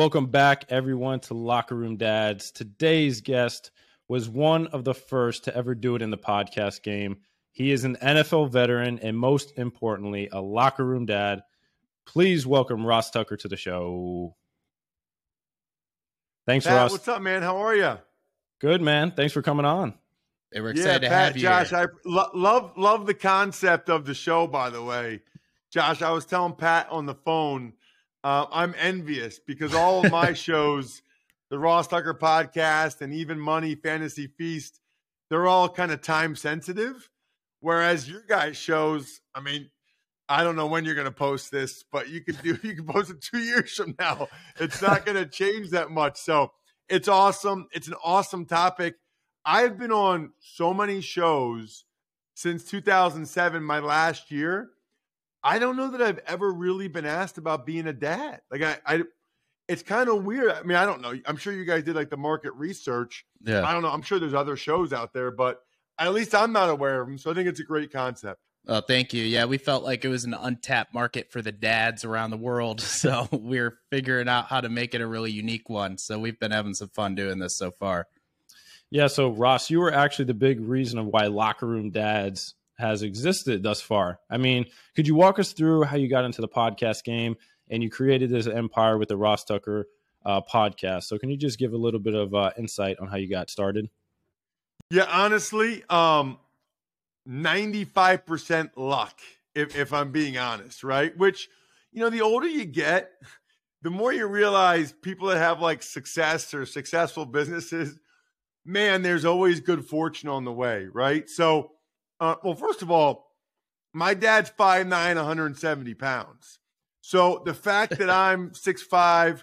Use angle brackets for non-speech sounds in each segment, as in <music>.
Welcome back, everyone, to Locker Room Dads. Today's guest was one of the first to ever do it in the podcast game. He is an NFL veteran and, most importantly, a locker room dad. Please welcome Ross Tucker to the show. Thanks, Pat, Ross. What's up, man? How are you? Good, man. Thanks for coming on. Hey, we're Yeah, excited to Pat, have you. Josh, here. I lo- love love the concept of the show. By the way, Josh, I was telling Pat on the phone, uh, I'm envious because all of my <laughs> shows, the Ross Tucker podcast and even Money Fantasy Feast, they're all kind of time sensitive. Whereas your guys' shows, I mean, I don't know when you're going to post this, but you could do <laughs> you can post it two years from now. It's not <laughs> going to change that much. So it's awesome. It's an awesome topic. I've been on so many shows since 2007, my last year. I don't know that I've ever really been asked about being a dad. Like I, I it's kind of weird. I mean, I don't know. I'm sure you guys did like the market research. yeah. I don't know. I'm sure there's other shows out there, but at least I'm not aware of them. So I think it's a great concept. Oh, thank you. Yeah, we felt like it was an untapped market for the dads around the world. <laughs> So we're figuring out how to make it a really unique one. So we've been having some fun doing this so far. Yeah, so Ross, you were actually the big reason of why Locker Room Dads has existed thus far. I mean, could you walk us through how you got into the podcast game and you created this empire with the Ross Tucker uh, podcast? So, can you just give a little bit of uh, insight on how you got started? Yeah, honestly, um, 95% luck, if, if I'm being honest, right? Which, you know, the older you get, the more you realize people that have like success or successful businesses, man, there's always good fortune on the way, right? So, uh, well, first of all, my dad's 5'9, 170 pounds. So the fact that <laughs> I'm 6'5,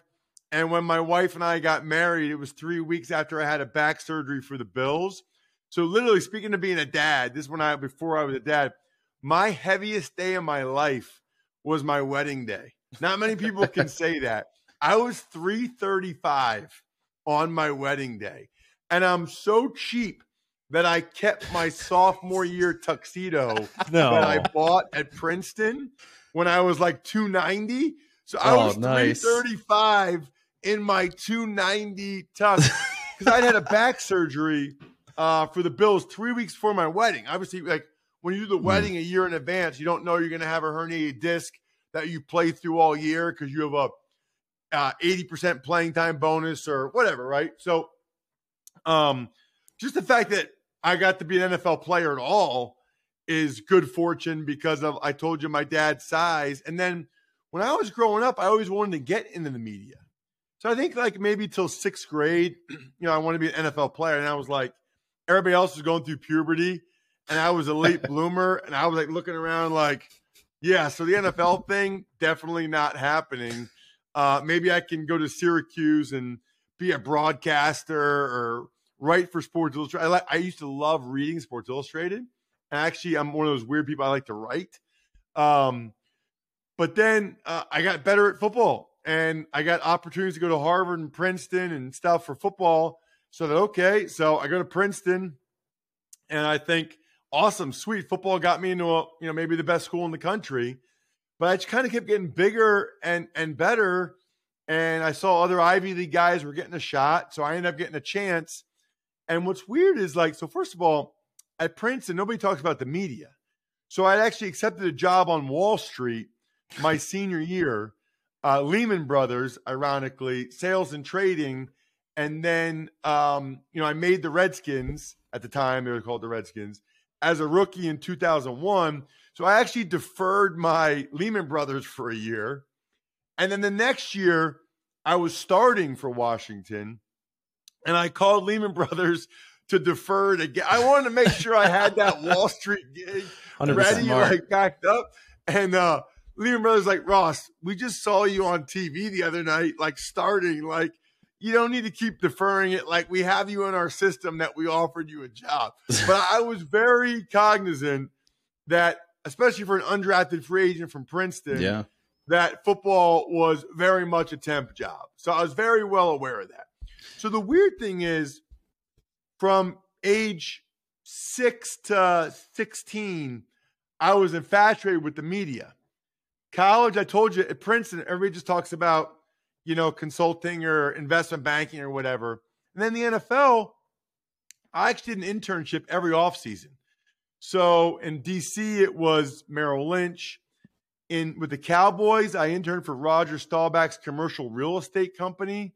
and when my wife and I got married, it was three weeks after I had a back surgery for the Bills. So literally speaking of being a dad, this is when I before I was a dad, my heaviest day of my life was my wedding day. Not many people can say <laughs> that. I was 335 on my wedding day. And I'm so cheap that I kept my sophomore year tuxedo <laughs> No. that I bought at Princeton when I was like 290. So I Oh, was nice. 335 in my 290 tux <laughs> because I'd had a back surgery uh, for the Bills three weeks before my wedding. Obviously, like when you do the wedding a year in advance, you don't know you're going to have a herniated disc that you play through all year because you have a uh, 80% playing time bonus or whatever, right? So, um, just the fact that I got to be an NFL player at all is good fortune because of I told you my dad's size. And then when I was growing up, I always wanted to get into the media. So I think like maybe till sixth grade, <clears throat> you know, I wanted to be an NFL player. And I was like, everybody else was going through puberty, and I was a late <laughs> bloomer, and I was like looking around like, yeah, so the NFL thing definitely not happening. Uh, maybe I can go to Syracuse and be a broadcaster or write for Sports Illustrated. I, like, I used to love reading Sports Illustrated. Actually, I'm one of those weird people I like to write. Um, but then uh, I got better at football and I got opportunities to go to Harvard and Princeton and stuff for football. So that, okay, so I go to Princeton and I think, awesome, sweet. Football got me into a, you know, maybe the best school in the country. But I just kind of kept getting bigger and and better. And I saw other Ivy League guys were getting a shot. So I ended up getting a chance. And what's weird is like, so first of all, at Princeton, nobody talks about the media. So I actually accepted a job on Wall Street my <laughs> senior year, uh, Lehman Brothers, ironically, sales and trading. And then, um, you know, I made the Redskins at the time, they were called the Redskins, as a rookie in 2001. So I actually deferred my Lehman Brothers for a year. And then the next year, I was starting for Washington. And I called Lehman Brothers to defer it again. I wanted to make sure I had that Wall Street gig 100% ready, smart. like backed up. And uh Lehman Brothers like, Ross, we just saw you on TV the other night, like starting, like you don't need to keep deferring it. Like we have you in our system that we offered you a job. <laughs> But I was very cognizant that, especially for an undrafted free agent from Princeton, Yeah. that football was very much a temp job. So I was very well aware of that. So the weird thing is, from age six to 16, I was infatuated with the media. College, I told you at Princeton, everybody just talks about, you know, consulting or investment banking or whatever. And then the NFL, I actually did an internship every offseason. So in DC, it was Merrill Lynch. In with the Cowboys, I interned for Roger Staubach's commercial real estate company.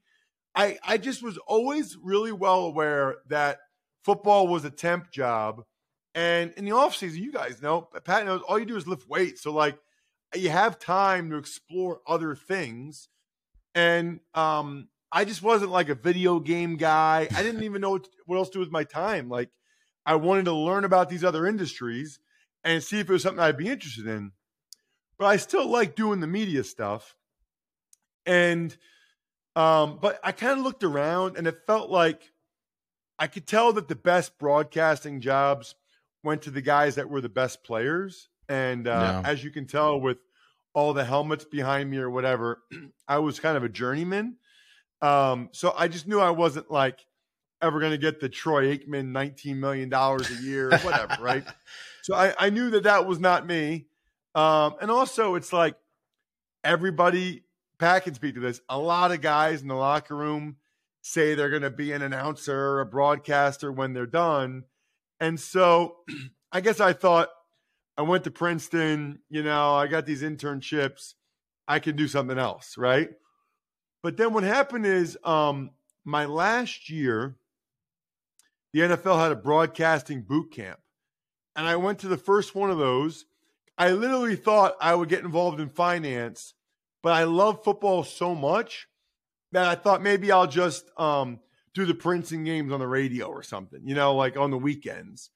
I, I just was always really well aware that football was a temp job. And in the offseason, you guys know, Pat knows, all you do is lift weights. So, like, you have time to explore other things. And um, I just wasn't like a video game guy. I didn't even know what, what else to do with my time. Like, I wanted to learn about these other industries and see if it was something I'd be interested in. But I still like doing the media stuff. And um, but I kind of looked around and it felt like I could tell that the best broadcasting jobs went to the guys that were the best players. And uh, as you can tell with all the helmets behind me or whatever, <clears throat> I was kind of a journeyman. Um, so I just knew I wasn't like ever going to get the Troy Aikman $19 million a year, or whatever, right? <laughs> So I, I knew that that was not me. Um, and also, it's like everybody Pat can speak to this. A lot of guys in the locker room say they're going to be an announcer or a broadcaster when they're done. And so <clears throat> I guess I thought I went to Princeton, you know, I got these internships. I can do something else, right? But then what happened is um, my last year, the NFL had a broadcasting boot camp. And I went to the first one of those. I literally thought I would get involved in finance but I love football so much that I thought maybe I'll just um, do the Princeton games on the radio or something, you know, like on the weekends.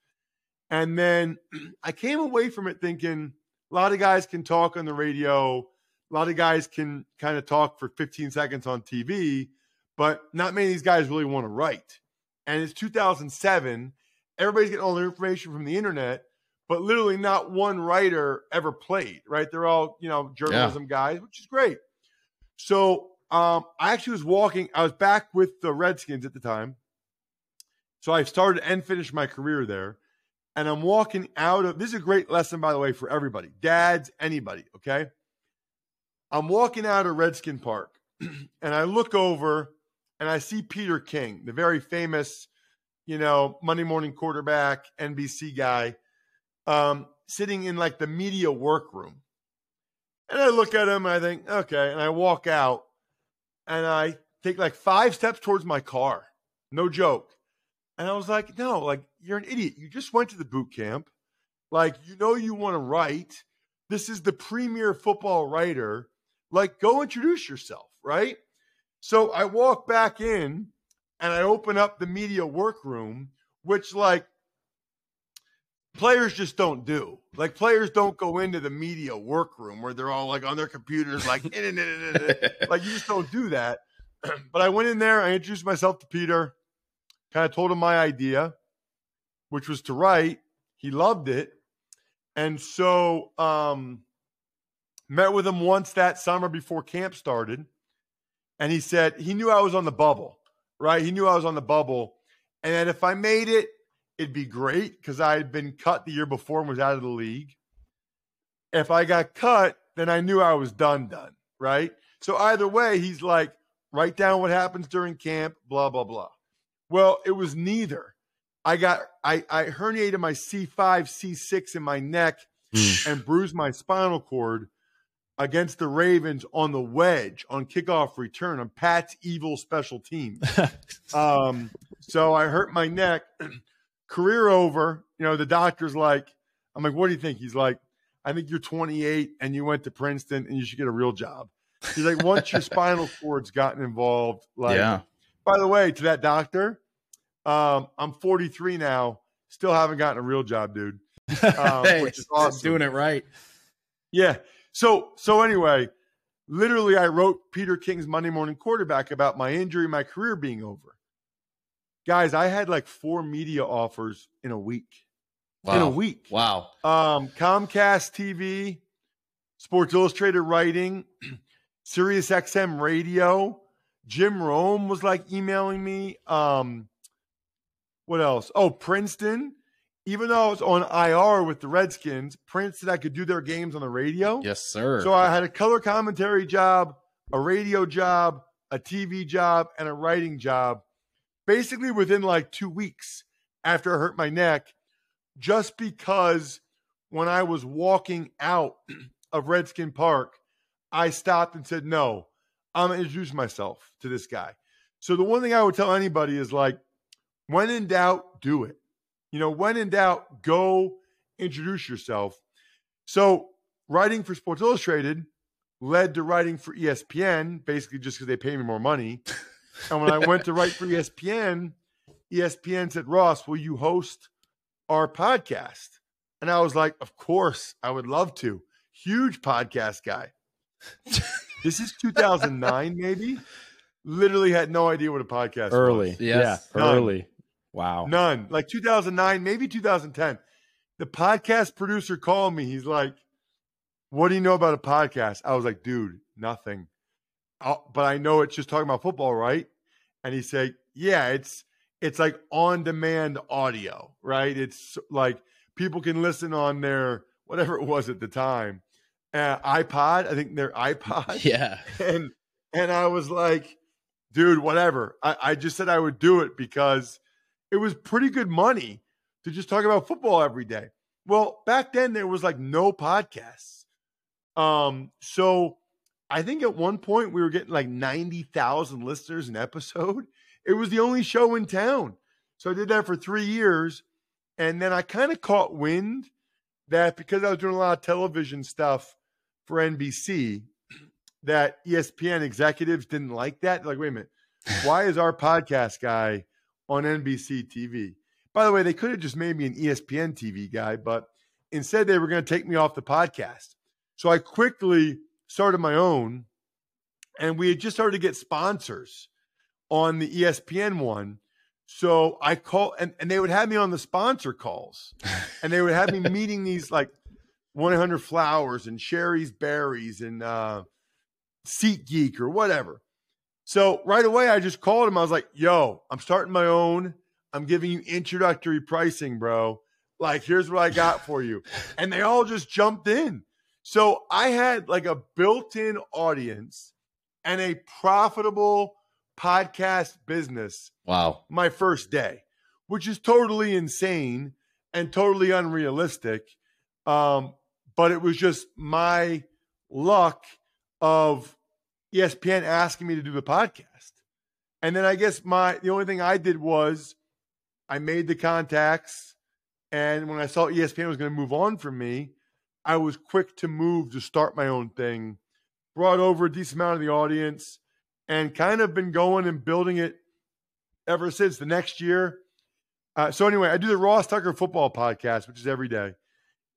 And then <clears throat> I came away from it thinking a lot of guys can talk on the radio, a lot of guys can kind of talk for 15 seconds on TV, but not many of these guys really want to write. And it's 2007. Everybody's getting all their information from the internet but literally not one writer ever played, right? They're all, you know, journalism yeah. guys, which is great. So um, I actually was walking, I was back with the Redskins at the time. So I started and finished my career there. And I'm walking out of this is a great lesson, by the way, for everybody, dads, anybody, okay? I'm walking out of Redskin Park <clears throat> and I look over and I see Peter King, the very famous, you know, Monday morning quarterback, NBC guy um, sitting in like the media workroom. And I look at him and I think, okay. And I walk out and I take like five steps towards my car. No joke. And I was like, no, like, you're an idiot. You just went to the boot camp. Like, you know, you want to write. This is the premier football writer. Like, go introduce yourself, right? So I walk back in and I open up the media workroom, which, like, players just don't do. Like players don't go into the media workroom where they're all like on their computers, like <laughs> like you just don't do that. <clears throat> but I went in there, I introduced myself to Peter, kind of told him my idea, which was to write. He loved it. And so um met with him once that summer before camp started. And he said he knew I was on the bubble, right? He knew I was on the bubble. And that if I made it, it'd be great because I had been cut the year before and was out of the league. If I got cut, then I knew I was done, done, right? So either way, he's like, write down what happens during camp, blah, blah, blah. Well, it was neither. I got, I, I herniated my C5, C6 in my neck hmm. and bruised my spinal cord against the Ravens on the wedge on kickoff return on Pat's evil special team. <laughs> um, so I hurt my neck career over. You know, the doctor's like, I'm like, what do you think? He's like, I think you're 28 and you went to Princeton and you should get a real job. He's like, once your <laughs> spinal cord's gotten involved, like, yeah. by the way, to that doctor, um, I'm 43 now, still haven't gotten a real job, dude. <laughs> Um, hey, which is <laughs> awesome. Doing it right. Yeah. So, so anyway, literally, I wrote Peter King's Monday Morning Quarterback about my injury, my career being over guys, I had like four media offers in a week. Wow. In a week. Wow. Um, Comcast TV, Sports Illustrated writing, <clears throat> Sirius XM radio. Jim Rome was like emailing me. Um, what else? Oh, Princeton. Even though I was on IR with the Redskins, Princeton, I could do their games on the radio. Yes, sir. So I had a color commentary job a radio job, a TV job, and a writing job basically within like two weeks after I hurt my neck, just because when I was walking out of Redskin Park, I stopped and said, No, I'm going to introduce myself to this guy. So the one thing I would tell anybody is like, when in doubt, do it. You know, when in doubt, go introduce yourself. So writing for Sports Illustrated led to writing for ESPN, basically just because they pay me more money. And when I went to write for ESPN, ESPN said, Ross, will you host our podcast? And I was like, Of course, I would love to. Huge podcast guy. <laughs> this is 2009, maybe. Literally had no idea what a podcast early. was. Yes. Yeah, None. early. Wow. None. Like 2009, maybe 2010. The podcast producer called me. He's like, What do you know about a podcast? I was like, Dude, nothing. Oh, but I know it's just talking about football, right? And he said, Yeah, it's it's like on demand audio, right? It's like people can listen on their whatever it was at the time, uh, iPod. I think their <laughs> iPod. Yeah. and and I was like, dude, whatever. I, I just said I would do it because it was pretty good money to just talk about football every day. Well, back then there was like no podcasts. Um, so I think at one point we were getting like 90,000 listeners an episode. It was the only show in town. So I did that for three years. And then I kind of caught wind that because I was doing a lot of television stuff for NBC, <clears throat> that ESPN executives didn't like that. They're like, wait a minute, <laughs> why is our podcast guy on NBC TV? By the way, they could have just made me an ESPN TV guy, but instead they were going to take me off the podcast. So I quickly started my own, and we had just started to get sponsors on the ESPN one. So I call and, and they would have me on the sponsor calls, <laughs> and they would have me meeting these like 100 Flowers and Shari's Berries and uh, SeatGeek or whatever. So right away, I just called him. I was like, "Yo, I'm starting my own. I'm giving you introductory pricing, bro. Like, here's what I got for you." <laughs> And they all just jumped in. So I had like a built-in audience and a profitable podcast business Wow. my first day, which is totally insane and totally unrealistic. Um, but it was just my luck of ESPN asking me to do the podcast. And then I guess my the only thing I did was I made the contacts. And when I saw ESPN was going to move on from me, I was quick to move to start my own thing, brought over a decent amount of the audience, and kind of been going and building it ever since the next year. Uh, so anyway, I do the Ross Tucker football podcast, which is every day,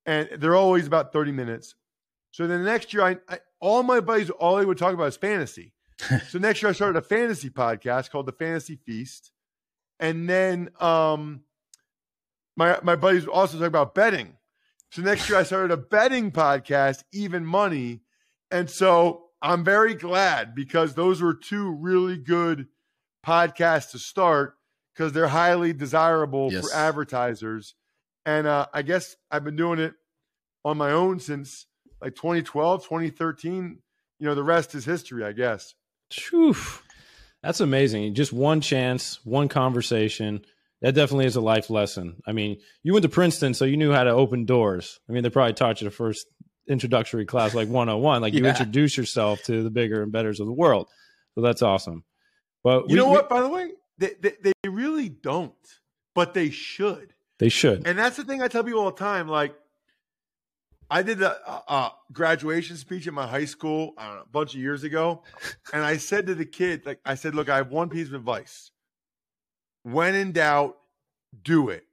and they're always about thirty minutes. So then the next year, I, I all my buddies all they would talk about is fantasy. <laughs> so next year, I started a fantasy podcast called the Fantasy Feast, and then um, my my buddies also talk about betting. So next year, I started a betting podcast, Even Money, and so I'm very glad because those were two really good podcasts to start because they're highly desirable Yes. for advertisers. And uh, I guess I've been doing it on my own since like 2012, 2013. You know, the rest is history, I guess. Phew. That's amazing. Just one chance, one conversation. That definitely is a life lesson. I mean, you went to Princeton, so you knew how to open doors. I mean, they probably taught you the first introductory class like 101. Like you introduce yourself to the bigger and betters of the world. So that's awesome. But You we- know what, by the way? They, they, they really don't, but they should. they should. And that's the thing I tell people all the time. Like, I did a, a, graduation speech at my high school I don't know, a bunch of years ago, and I said to the kid, like, I said, "Look, I have one piece of advice. When in doubt, do it."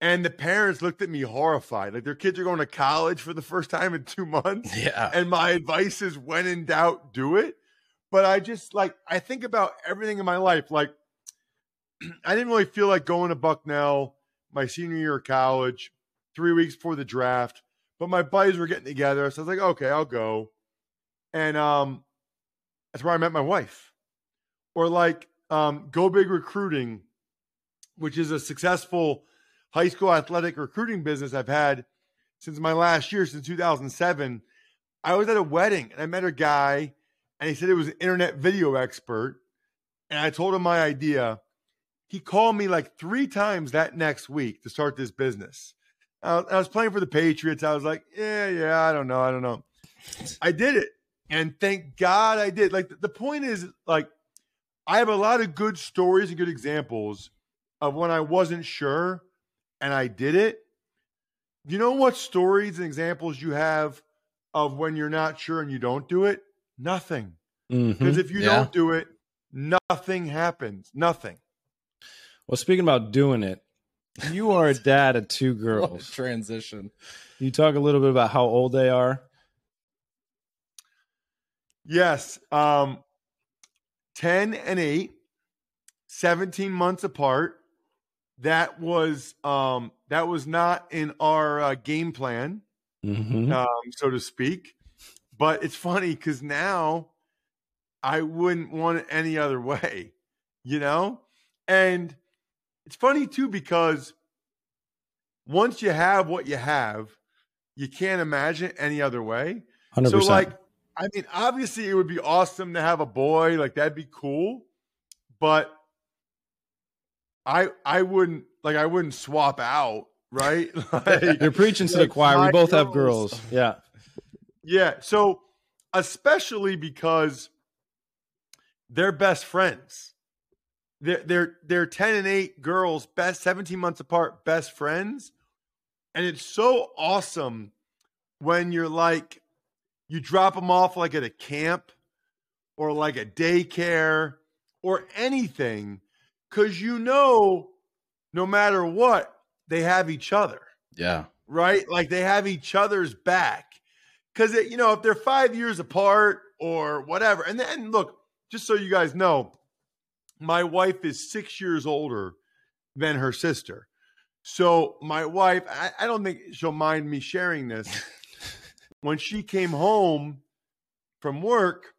And the parents looked at me horrified, like their kids are going to college for the first time in two months, Yeah. and my advice is, when in doubt, do it. But I just like I think about everything in my life, like. <clears throat> I didn't really feel like going to Bucknell my senior year of college, three weeks before the draft. But my buddies were getting together, so I was like, okay, I'll go. And um, that's where I met my wife. Or like um, Go Big Recruiting, which is a successful high school athletic recruiting business I've had since my last year, since 2007. I was at a wedding and I met a guy, and he said he was an internet video expert. And I told him my idea. He called me like three times that next week to start this business. I I was playing for the Patriots. I was like, yeah, yeah, I don't know. I don't know. I did it. And thank God I did. Like, the point is, like, I have a lot of good stories and good examples of when I wasn't sure and I did it. You know what stories and examples you have of when you're not sure and you don't do it? Nothing. Because if you Yeah. don't do it, nothing happens. Nothing. Well, speaking about doing it, you are a dad of two <laughs> girls. transition. You talk a little bit about how old they are. Yes. Um, 10 and 8, 17 months apart. That was um that was not in our uh, game plan, Mm-hmm. um, so to speak. But it's funny because now I wouldn't want it any other way, <laughs> you know? And it's funny too because once you have what you have, you can't imagine it any other way. Hundred So, like, I mean, obviously, it would be awesome to have a boy. Like, that'd be cool. But I, I wouldn't like, I wouldn't swap out, right? <laughs> like, You're preaching to the choir. We both have girls- girls. Yeah. yeah. So, especially because they're best friends. They're they're they're ten and eight girls, best seventeen months apart, best friends, and it's so awesome when you're like you drop them off like at a camp or like a daycare or anything because you know no matter what they have each other Yeah. right? Like they have each other's back. Because, you know, if they're five years apart or whatever, and then look, just so you guys know, my wife is six years older than her sister. So my wife, I, I don't think she'll mind me sharing this. When she came home from work,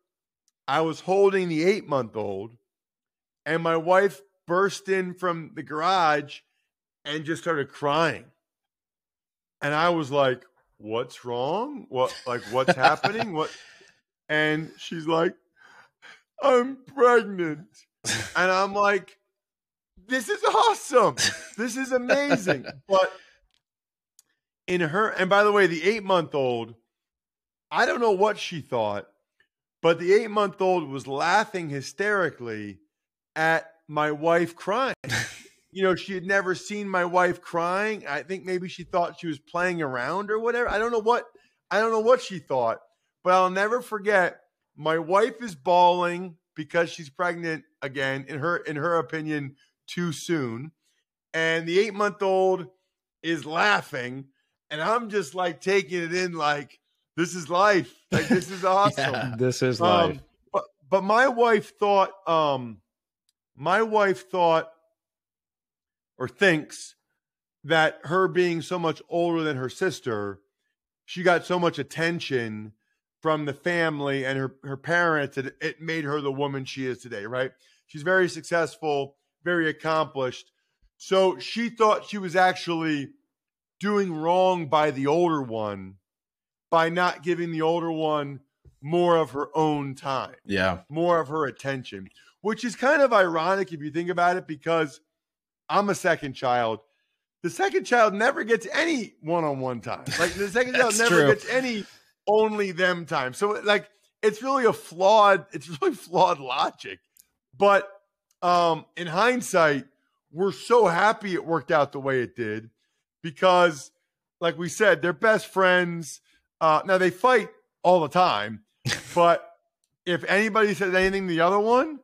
I was holding the eight month old, and my wife burst in from the garage and just started crying. And I was like, "What's wrong? What like what's happening? What?" <laughs> And she's like, "I'm pregnant." And I'm like, "This is awesome. This is amazing." <laughs> But in her and by the way, the 8-month-old, I don't know what she thought, but the 8-month-old was laughing hysterically at my wife crying <laughs> you know, she had never seen my wife crying. I think maybe she thought she was playing around or whatever. I don't know what I don't know what she thought, but I'll never forget my wife is bawling because she's pregnant again in her in her opinion too soon. And the 8-month-old is laughing and I'm just like taking it in like this is life. Like this is <laughs> awesome. Yeah. This is Um, life. but but my wife thought um my wife thought or thinks that her being so much older than her sister, she got so much attention from the family and her, her parents that it made her the woman she is today, right? She's very successful, very accomplished. So she thought she was actually doing wrong by the older one by not giving the older one more of her own time Yeah. more of her attention, which is kind of ironic if you think about it, because I'm a second child. The second child never gets any one on one time. <laughs> Like the second child never true. gets any only them time. So like it's really a flawed, it's <laughs> really flawed logic. But um in hindsight, we're so happy it worked out the way it did because like we said, they're best friends. Uh now they fight all the time, <laughs> but if anybody says anything to the other one,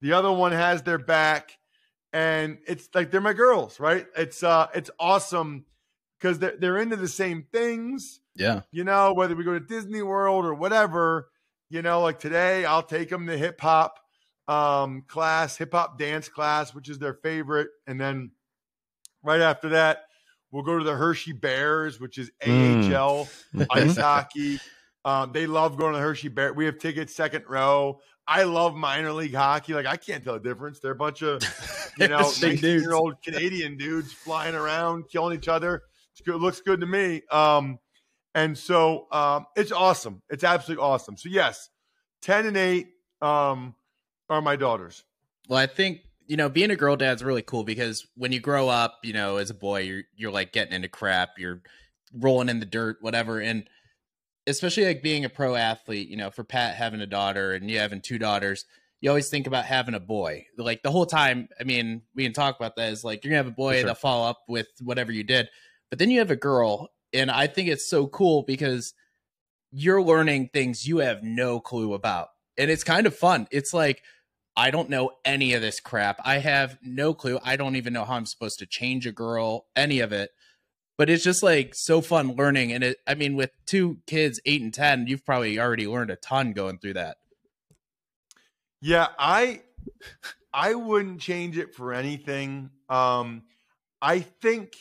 the other one has their back and it's like they're my girls, right? It's uh it's awesome because they're they're into the same things, Yeah. you know, whether we go to Disney World or whatever, you know, like today I'll take them to hip hop um class, hip hop dance class, which is their favorite, and then right after that we'll go to the Hershey Bears, which is Mm. AHL <laughs> ice hockey. Um, they love going to the Hershey Bear. We have tickets second row. I love minor league hockey. Like I can't tell the difference. They're a bunch of <laughs> you know Big dudes. year old Canadian dudes flying around, killing each other. It's good. Looks good to me. Um, and so um, it's awesome. It's absolutely awesome. So yes, 10 and 8 um, are my daughters. Well, I think you know being a girl dad's really cool because when you grow up, you know, as a boy, you're you're like getting into crap, you're rolling in the dirt, whatever, and especially like being a pro athlete, you know, for Pat having a daughter and you having two daughters, you always think about having a boy. Like the whole time, I mean, we can talk about that is like you're gonna have a boy sure. that'll follow up with whatever you did, but then you have a girl, and I think it's so cool because you're learning things you have no clue about. And it's kind of fun. It's like I don't know any of this crap. I have no clue. I don't even know how I'm supposed to change a girl, any of it. But it's just like so fun learning. And it, I mean, with two kids, eight and 10, you've probably already learned a ton going through that. Yeah, I I wouldn't change it for anything. Um I think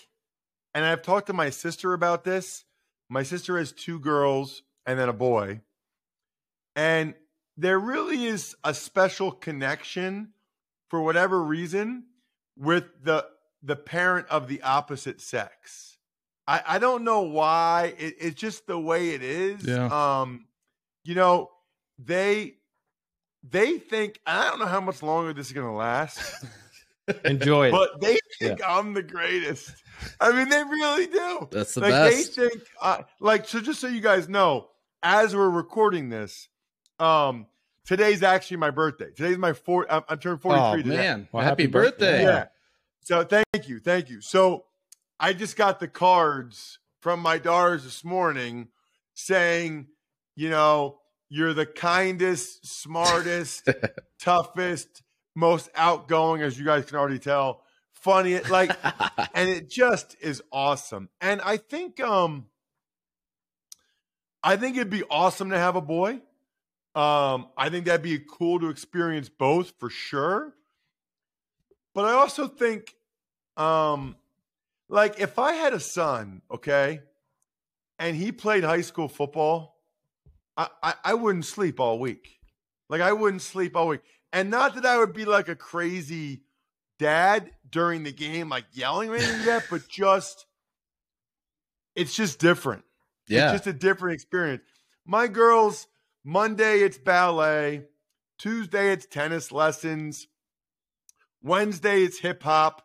and I've talked to my sister about this. My sister has two girls and then a boy. And there really is a special connection for whatever reason with the the parent of the opposite sex. I, I don't know why. It, it's just the way it is. Yeah. Um, you know, they they think I don't know how much longer this is gonna last, <laughs> Enjoy it. but they think I'm the greatest. I mean, they really do. That's the like best. they think, uh, like so. Just so you guys know, as we're recording this, um, today's actually my birthday. Today's my four. I'm, I'm turned 43 oh, today. man. Well, happy, happy birthday. birthday. Yeah. So thank you, thank you. So I just got the cards from my daughters this morning saying, you know, you're the kindest, smartest, <laughs> toughest, most outgoing, as you guys can already tell, funny, like, <laughs> and it just is awesome. And I think, um, I think it'd be awesome to have a boy. Um, I think that'd be cool to experience both for sure. But I also think, um, like if I had a son, okay, and he played high school football, I, I, I wouldn't sleep all week. Like I wouldn't sleep all week. And not that I would be like a crazy dad during the game, like yelling or anything like that, but <laughs> just it's just different. yeah. It's just a different experience. My girls, Monday it's ballet, Tuesday it's tennis lessons, Wednesday it's hip hop,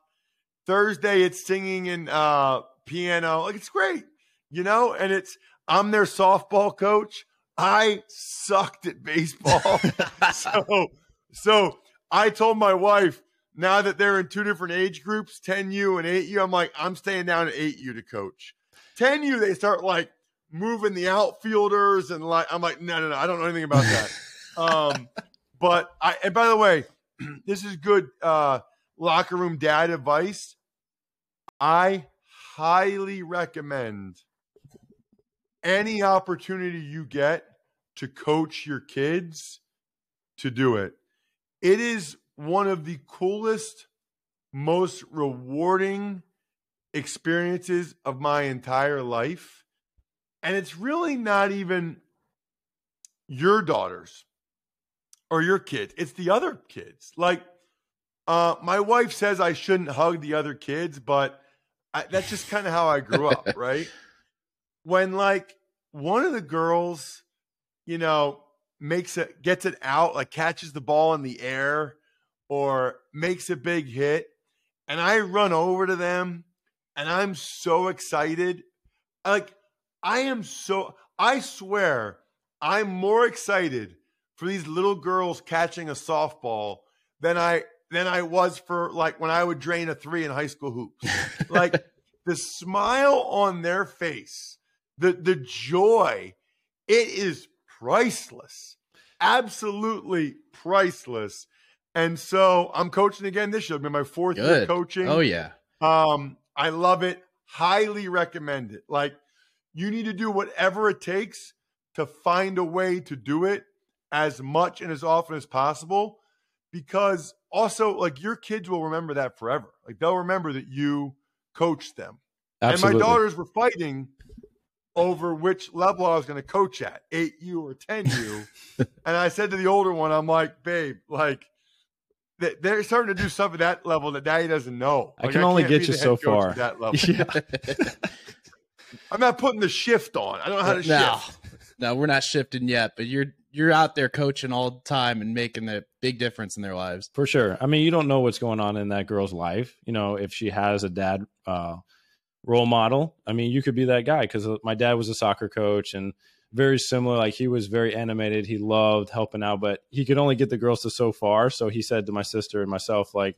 Thursday it's singing and uh, piano. Like it's great, you know. And it's I'm their softball coach. I sucked at baseball, <laughs> so so I told my wife now that they're in two different age groups, 10U and 8U, I'm like, I'm staying down at 8U to coach. 10U, they start like moving the outfielders and like I'm like, no, no, no, I don't know anything about that. <laughs> um, but I and by the way, <clears throat> this is good uh locker room dad advice. I highly recommend any opportunity you get to coach your kids to do it. It is one of the coolest, most rewarding experiences of my entire life. And it's really not even your daughters or your kids, it's the other kids. Like, uh, my wife says I shouldn't hug the other kids, but I, that's just kind of how I grew up, <laughs> right? When like one of the girls, you know, makes it, gets it out, like catches the ball in the air or makes a big hit, and I run over to them and I'm so excited. Like, I am so, I swear, I'm more excited for these little girls catching a softball than I than I was for like when I would drain a three in high school hoops. <laughs> like the smile on their face, the the joy, it is priceless. Absolutely priceless. And so I'm coaching again this year. It'll be my fourth year coaching. Oh, yeah. Um, I love it. Highly recommend it. Like you need to do whatever it takes to find a way to do it as much and as often as possible because also like your kids will remember that forever. Like they'll remember that you coached them. Absolutely. And my daughters were fighting over which level I was going to coach at, 8U or 10U. <laughs> and I said to the older one, I'm like, babe, like they- they're starting to do stuff at that level that daddy doesn't know. I can only can't get you so far. That level. <laughs> Yeah. <laughs> I'm not putting the shift on. I don't know how to no, shift. no, we're not shifting yet, but you're you're out there coaching all the time and making a big difference in their lives. For sure. I mean, you don't know what's going on in that girl's life. You know, if she has a dad uh, role model. I mean, you could be that guy because my dad was a soccer coach and very similar. Like he was very animated. He loved helping out, but he could only get the girls to so far. So he said to my sister and myself, like,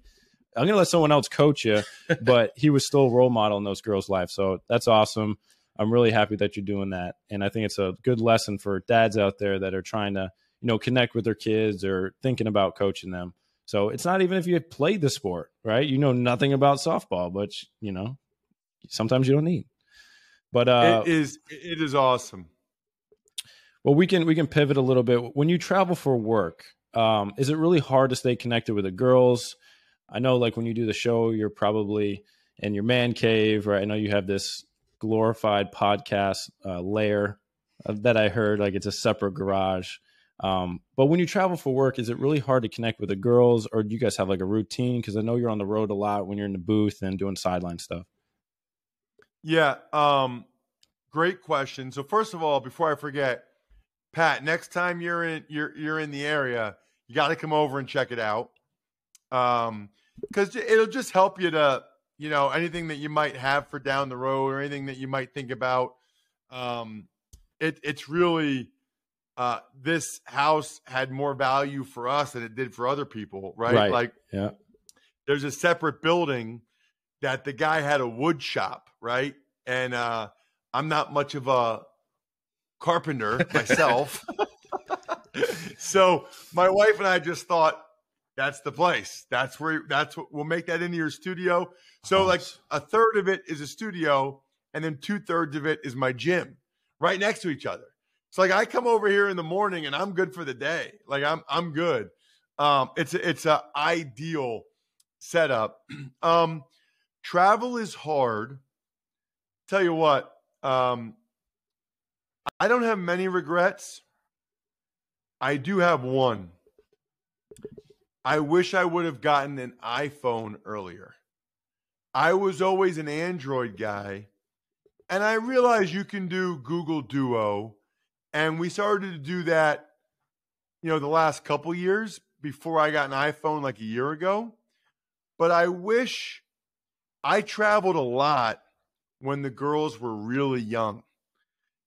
I'm gonna let someone else coach you, <laughs> but he was still a role model in those girls' life. So that's awesome. I'm really happy that you're doing that, and I think it's a good lesson for dads out there that are trying to, you know, connect with their kids or thinking about coaching them. So it's not even if you played the sport, right? You know nothing about softball, but you know, sometimes you don't need. But uh, it is it is awesome. Well, we can we can pivot a little bit. When you travel for work, um, is it really hard to stay connected with the girls? I know, like when you do the show, you're probably in your man cave, right? I know you have this glorified podcast uh, layer that I heard, like it's a separate garage. Um, but when you travel for work, is it really hard to connect with the girls, or do you guys have like a routine? Because I know you're on the road a lot when you're in the booth and doing sideline stuff. Yeah, um, great question. So first of all, before I forget, Pat, next time you're in you're you're in the area, you got to come over and check it out. Um, because it'll just help you to you know anything that you might have for down the road or anything that you might think about. Um, it it's really uh, this house had more value for us than it did for other people, right? Right. Like, Yeah. there's a separate building that the guy had a wood shop, right? And uh, I'm not much of a carpenter myself. <laughs> <laughs> so my wife and I just thought that's the place. That's where that's what we'll make that into your studio. So like a third of it is a studio, and then two thirds of it is my gym, right next to each other. It's like I come over here in the morning and I'm good for the day. Like I'm I'm good. Um, it's a, it's a ideal setup. <clears throat> um, travel is hard. Tell you what, um, I don't have many regrets. I do have one. I wish I would have gotten an iPhone earlier. I was always an Android guy, and I realized you can do Google Duo, and we started to do that, you know, the last couple years before I got an iPhone like a year ago. But I wish I traveled a lot when the girls were really young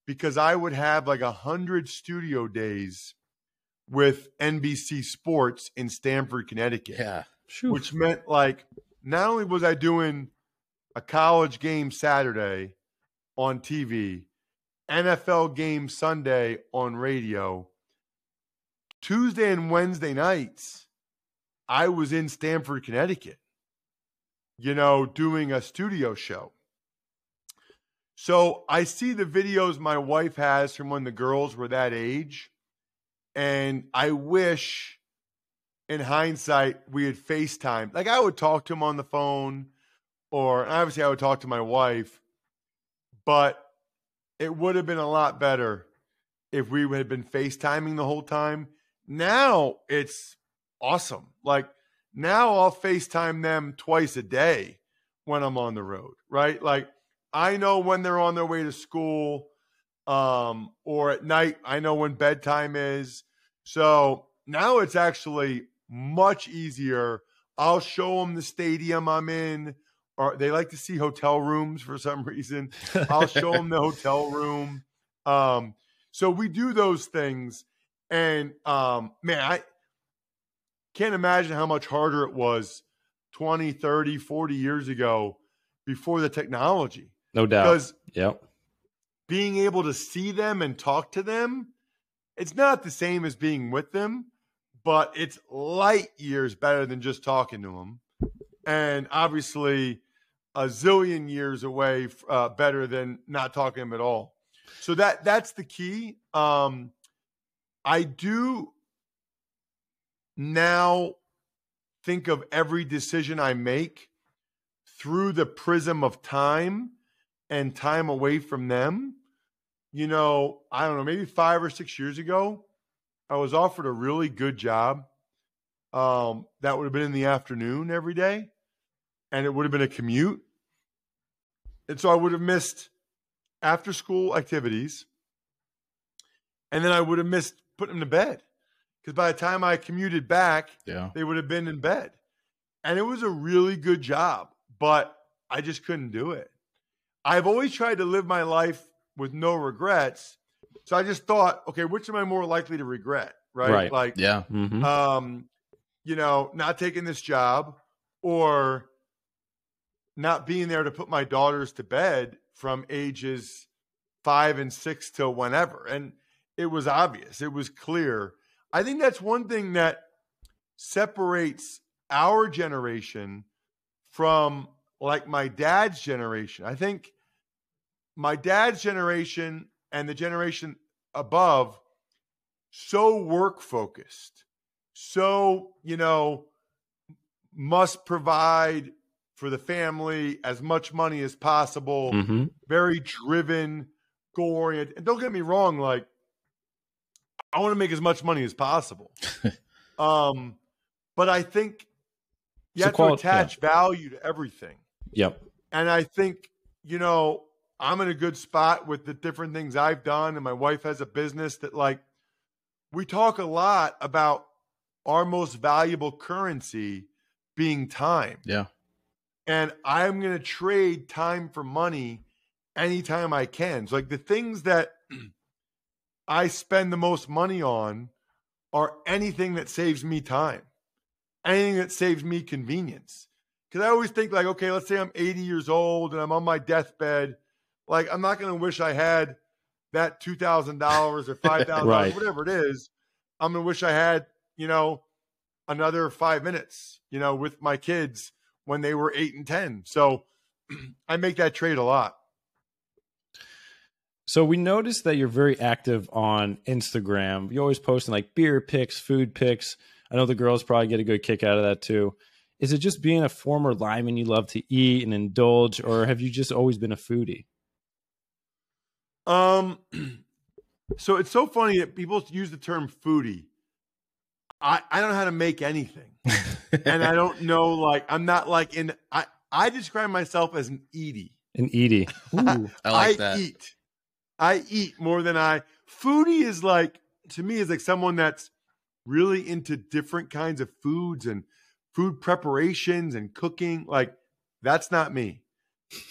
because I would have like a hundred studio days with NBC Sports in Stamford, Connecticut, Yeah. Phew. which meant like not only was I doing a college game Saturday on TV, NFL game Sunday on radio, Tuesday and Wednesday nights, I was in Stamford, Connecticut, you know, doing a studio show. So I see the videos my wife has from when the girls were that age. And I wish in hindsight we had FaceTime. Like I would talk to him on the phone, or obviously I would talk to my wife, but it would have been a lot better if we had been FaceTiming the whole time. Now it's awesome. Like now I'll FaceTime them twice a day when I'm on the road, right? Like I know when they're on their way to school um or at night I know when bedtime is. So now it's actually much easier. I'll show them the stadium I'm in or they like to see hotel rooms for some <laughs> reason. I'll show them the hotel room. Um, so we do those things, and um, man, I can't imagine how much harder it was 20, 30, 40 years ago before the technology. no doubt. Because Yep. Being able to see them and talk to them, it's not the same as being with them, but it's light years better than just talking to them. And obviously, a zillion years away uh, better than not talking to them at all. So that that's the key. Um, I do now think of every decision I make through the prism of time and time away from them. You know, I don't know, maybe five or six years ago, I was offered a really good job. Um, that would have been in the afternoon every day, and it would have been a commute. And so I would have missed after school activities. And then I would have missed putting them to bed because by the time I commuted back, Yeah. they would have been in bed. And it was a really good job, but I just couldn't do it. I've always tried to live my life with no regrets. So I just thought, okay, which am I more likely to regret? Right. Right. Like, Yeah. Mhm. um, you know, not taking this job or not being there to put my daughters to bed from ages five and six till whenever. And it was obvious, it was clear. I think that's one thing that separates our generation from like my dad's generation. I think my dad's generation and the generation above so work focused so you know must provide for the family as much money as possible Mhm. very driven goal oriented and don't get me wrong like i want to make as much money as possible <laughs> um but i think you have quali- to attach value to everything Yep. and I think, you know, I'm in a good spot with the different things I've done. And my wife has a business that, like, we talk a lot about our most valuable currency being time. Yeah. And I'm going to trade time for money anytime I can. So, like, the things that <clears throat> I spend the most money on are anything that saves me time, anything that saves me convenience. Because I always think, like, okay, let's say I'm 80 years old and I'm on my deathbed. Like, I'm not going to wish I had that $2,000 or $5,000, Right. whatever it is. I'm going to wish I had, you know, another five minutes, you know, with my kids when they were eight and 10. So <clears throat> I make that trade a lot. So we noticed that you're very active on Instagram. You're always posting like beer pics, food pics. I know the girls probably get a good kick out of that too. Is it just being a former lineman you love to eat and indulge, or have you just always been a foodie? Um, <clears throat> so it's so funny that people use the term foodie. I, I don't know how to make anything. <laughs> and I don't know, like, I'm not like in, I, I describe myself as an eaty. An Edie. Ooh. I like <laughs> that. eat. I eat more than I. Foodie is like to me is like someone that's really into different kinds of foods and food preparations and cooking. Like that's not me.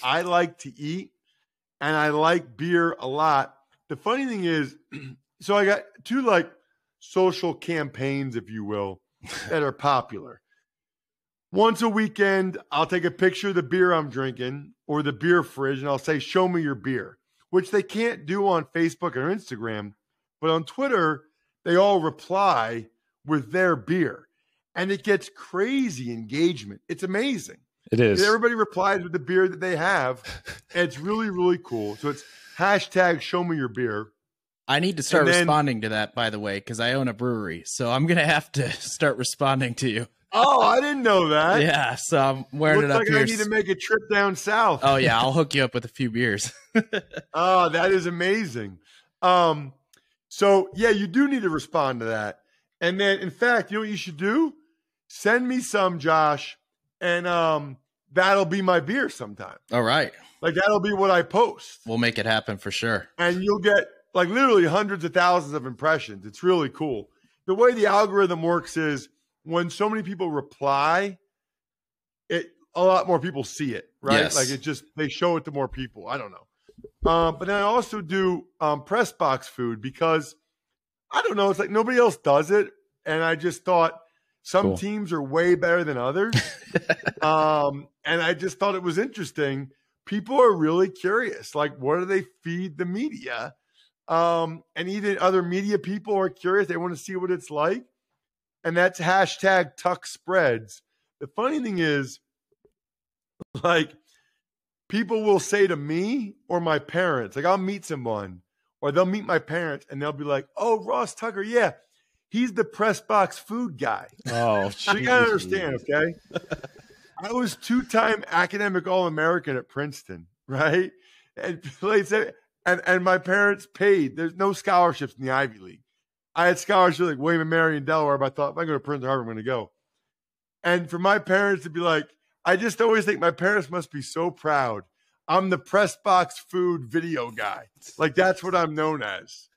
I like to eat and I like beer a lot. The funny thing is, <clears throat> so I got two like social campaigns, if you will, <laughs> that are popular. Once a weekend, I'll take a picture of the beer I'm drinking or the beer fridge and I'll say, Show me your beer, which they can't do on Facebook or Instagram. But on Twitter, they all reply with their beer and it gets crazy engagement. It's amazing. It is. Everybody replies with the beer that they have. <laughs> And it's really, really cool. So it's hashtag show me your beer. I need to start then- responding to that, by the way, because I own a brewery. So I'm gonna have to <laughs> start responding to you. Oh, I didn't know that. Yeah. So I'm wearing Looks it up like here. I need to make a trip down south. oh yeah, I'll <laughs> hook you up with a few beers. Oh, that is amazing. Um, so yeah, you do need to respond to that. And then in fact, you know what you should do? Send me some, Josh, and um that'll be my beer sometime. All right, Like that'll be what I post. we'll make it happen for sure. And you'll get like literally hundreds of thousands of impressions. It's really cool. The way the algorithm works is when so many people reply, it a lot more people see it, right? Yes. Like it just they show it to more people. I don't know. Um, but then I also do um, press box food because I don't know. It's like nobody else does it, and I just thought some Cool. teams are way better than others. <laughs> um, and I just thought it was interesting. People are really curious. Like, what do they feed the media? Um, and even other media people are curious. They want to see what it's like. And that's hashtag tuck spreads. The funny thing is, <laughs> like, people will say to me or my parents, like, I'll meet someone or they'll meet my parents and they'll be like, oh, Ross Tucker, yeah, he's the press box food guy. Oh, <laughs> you gotta understand, okay? <laughs> I was two-time academic All-American at Princeton, right? And <laughs> played and and my parents paid. There's no scholarships in the Ivy League. I had scholarships like William and Mary in Delaware, but I thought if I go to Princeton, Harvard, I'm going to go. And for my parents to be like, I just always think my parents must be so proud. I'm the press box food video guy. Like that's what I'm known as.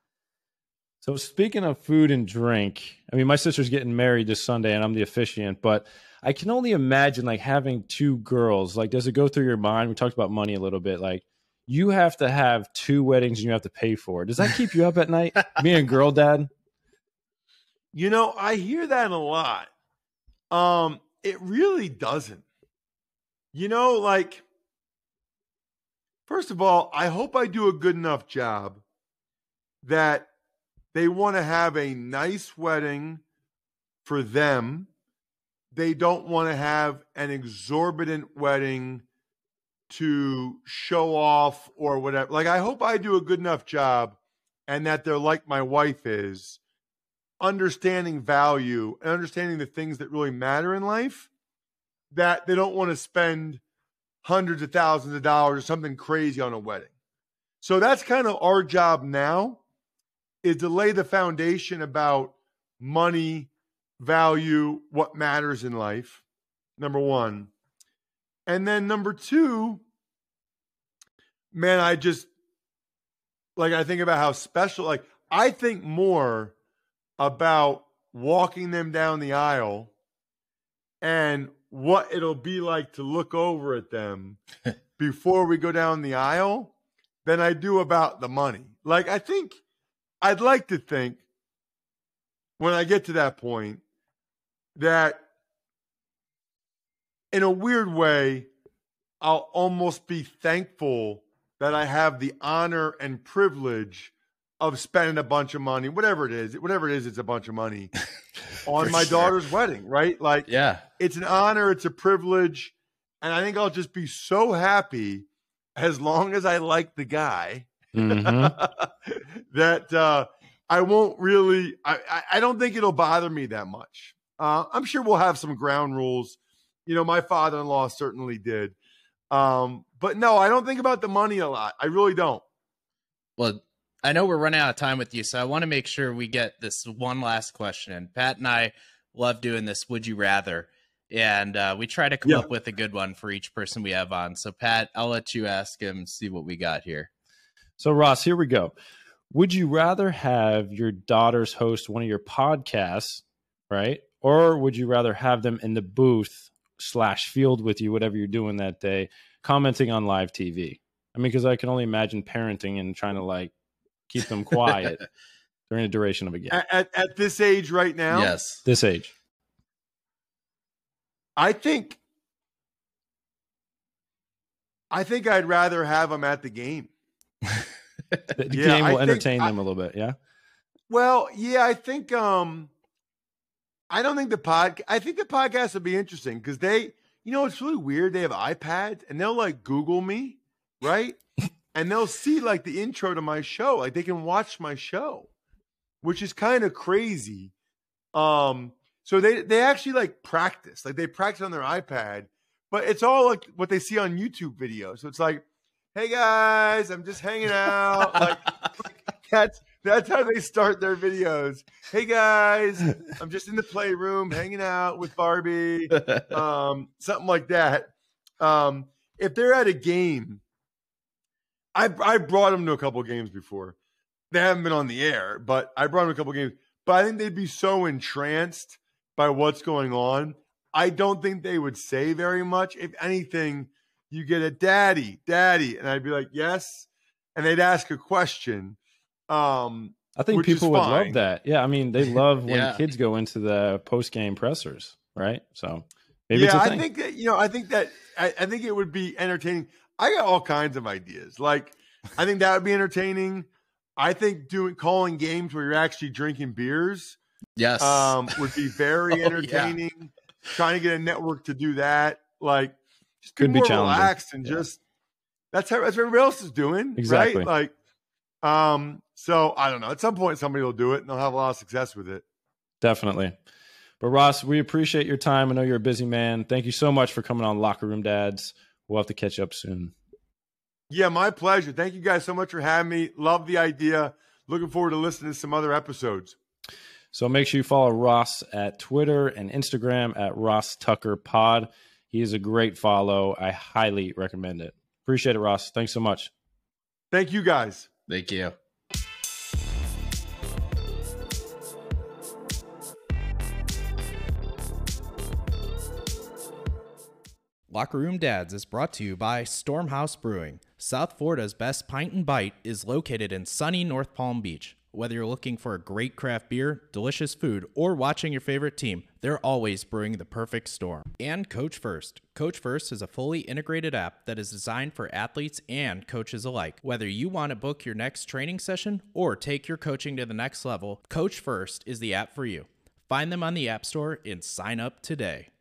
So speaking of food and drink, I mean, my sister's getting married this Sunday, and I'm the officiant. But I can only imagine like having two girls. Like, does it go through your mind? We talked about money a little bit. Like, you have to have two weddings and you have to pay for it. Does that keep you up at night? <laughs> Being a girl dad? You know, I hear that a lot. Um, it really doesn't. You know, like, first of all, I hope I do a good enough job that they want to have a nice wedding for them. They don't want to have an exorbitant wedding to show off or whatever. Like, I hope I do a good enough job and that they're like my wife is, understanding value and understanding the things that really matter in life, that they don't want to spend hundreds of thousands of dollars or something crazy on a wedding. So that's kind of our job now is to lay the foundation about money, value, what matters in life. Number one. And then number two, man, I just like I think about how special, like I think more about walking them down the aisle and what it'll be like to look over at them <laughs> before we go down the aisle than I do about the money. Like I think I'd like to think when I get to that point that in a weird way, I'll almost be thankful that I have the honor and privilege of spending a bunch of money, whatever it is, whatever it is, it's a bunch of money <laughs> on my sure. daughter's wedding, right? Like, yeah, it's an honor, it's a privilege. And I think I'll just be so happy as long as I like the guy mm-hmm. <laughs> that uh, I won't really. I, I don't think it'll bother me that much. Uh, I'm sure we'll have some ground rules. You know, my father-in-law certainly did. Um, but no, I don't think about the money a lot. I really don't. Well, I know we're running out of time with you, so I want to make sure we get this one last question. And Pat and I love doing this. Would you rather? And uh, we try to come yeah. up with a good one for each person we have on. So, Pat, I'll let you ask him, see what we got here. So, Ross, here we go. Would you rather have your daughters host one of your podcasts, right? Or would you rather have them in the booth slash field with you, whatever you're doing that day, commenting on live TV? I mean, because I can only imagine parenting and trying to like keep them quiet <laughs> during the duration of a game. At, at, at this age right now? Yes. This age. I think I think I'd rather have them at the game. The yeah, game will I entertain them I, a little bit. Yeah. Well, yeah, I think. um I don't think the pod. I think the podcast would be interesting because they, you know, it's really weird. They have iPads and they'll like Google me, right? <laughs> and they'll see like the intro to my show. Like they can watch my show, which is kind of crazy. Um, so they they actually like practice, like they practice on their iPad, but it's all like what they see on YouTube videos. So it's like hey guys, I'm just hanging out. like, that's that's how they start their videos. Hey guys, I'm just in the playroom hanging out with Barbie. <laughs> Um, something like that. Um, if they're at a game, I I brought them to a couple games before. They haven't been on the air, but I brought them a couple games. But I think they'd be so entranced by what's going on. I don't think they would say very much. If anything, you get a daddy, daddy. And I'd be like, yes. And they'd ask a question. Um, I think people would love that. Yeah. I mean, they <laughs> love when yeah. kids go into the post game pressers, right? So maybe yeah, I think that, you know, I think that, I, I think it would be entertaining. I got all kinds of ideas. Like, I think that would be entertaining. I think doing calling games where you're actually drinking beers, yes, um, would be very entertaining. <laughs> oh, yeah. Trying to get a network to do that, like just could be, more relaxed and yeah. just that's how that's what everybody else is doing, exactly. right? Like, um, so I don't know. At some point, somebody will do it, and they'll have a lot of success with it. Definitely. But Ross, we appreciate your time. I know you're a busy man. Thank you so much for coming on Locker Room Dads. We'll have to catch up soon. Yeah, my pleasure. Thank you guys so much for having me. Love the idea. Looking forward to listening to some other episodes. So make sure you follow Ross at Twitter and Instagram at Ross Tucker Pod. He is a great follow. I highly recommend it. Appreciate it, Ross. Thanks so much. Thank you guys. Thank you. Locker Room Dads is brought to you by Stormhouse Brewing. South Florida's best pint and bite is located in sunny North Palm Beach. Whether you're looking for a great craft beer, delicious food, or watching your favorite team, they're always brewing the perfect storm. And Coach First. Coach First is a fully integrated app that is designed for athletes and coaches alike. Whether you want to book your next training session or take your coaching to the next level, Coach First is the app for you. Find them on the App Store and sign up today.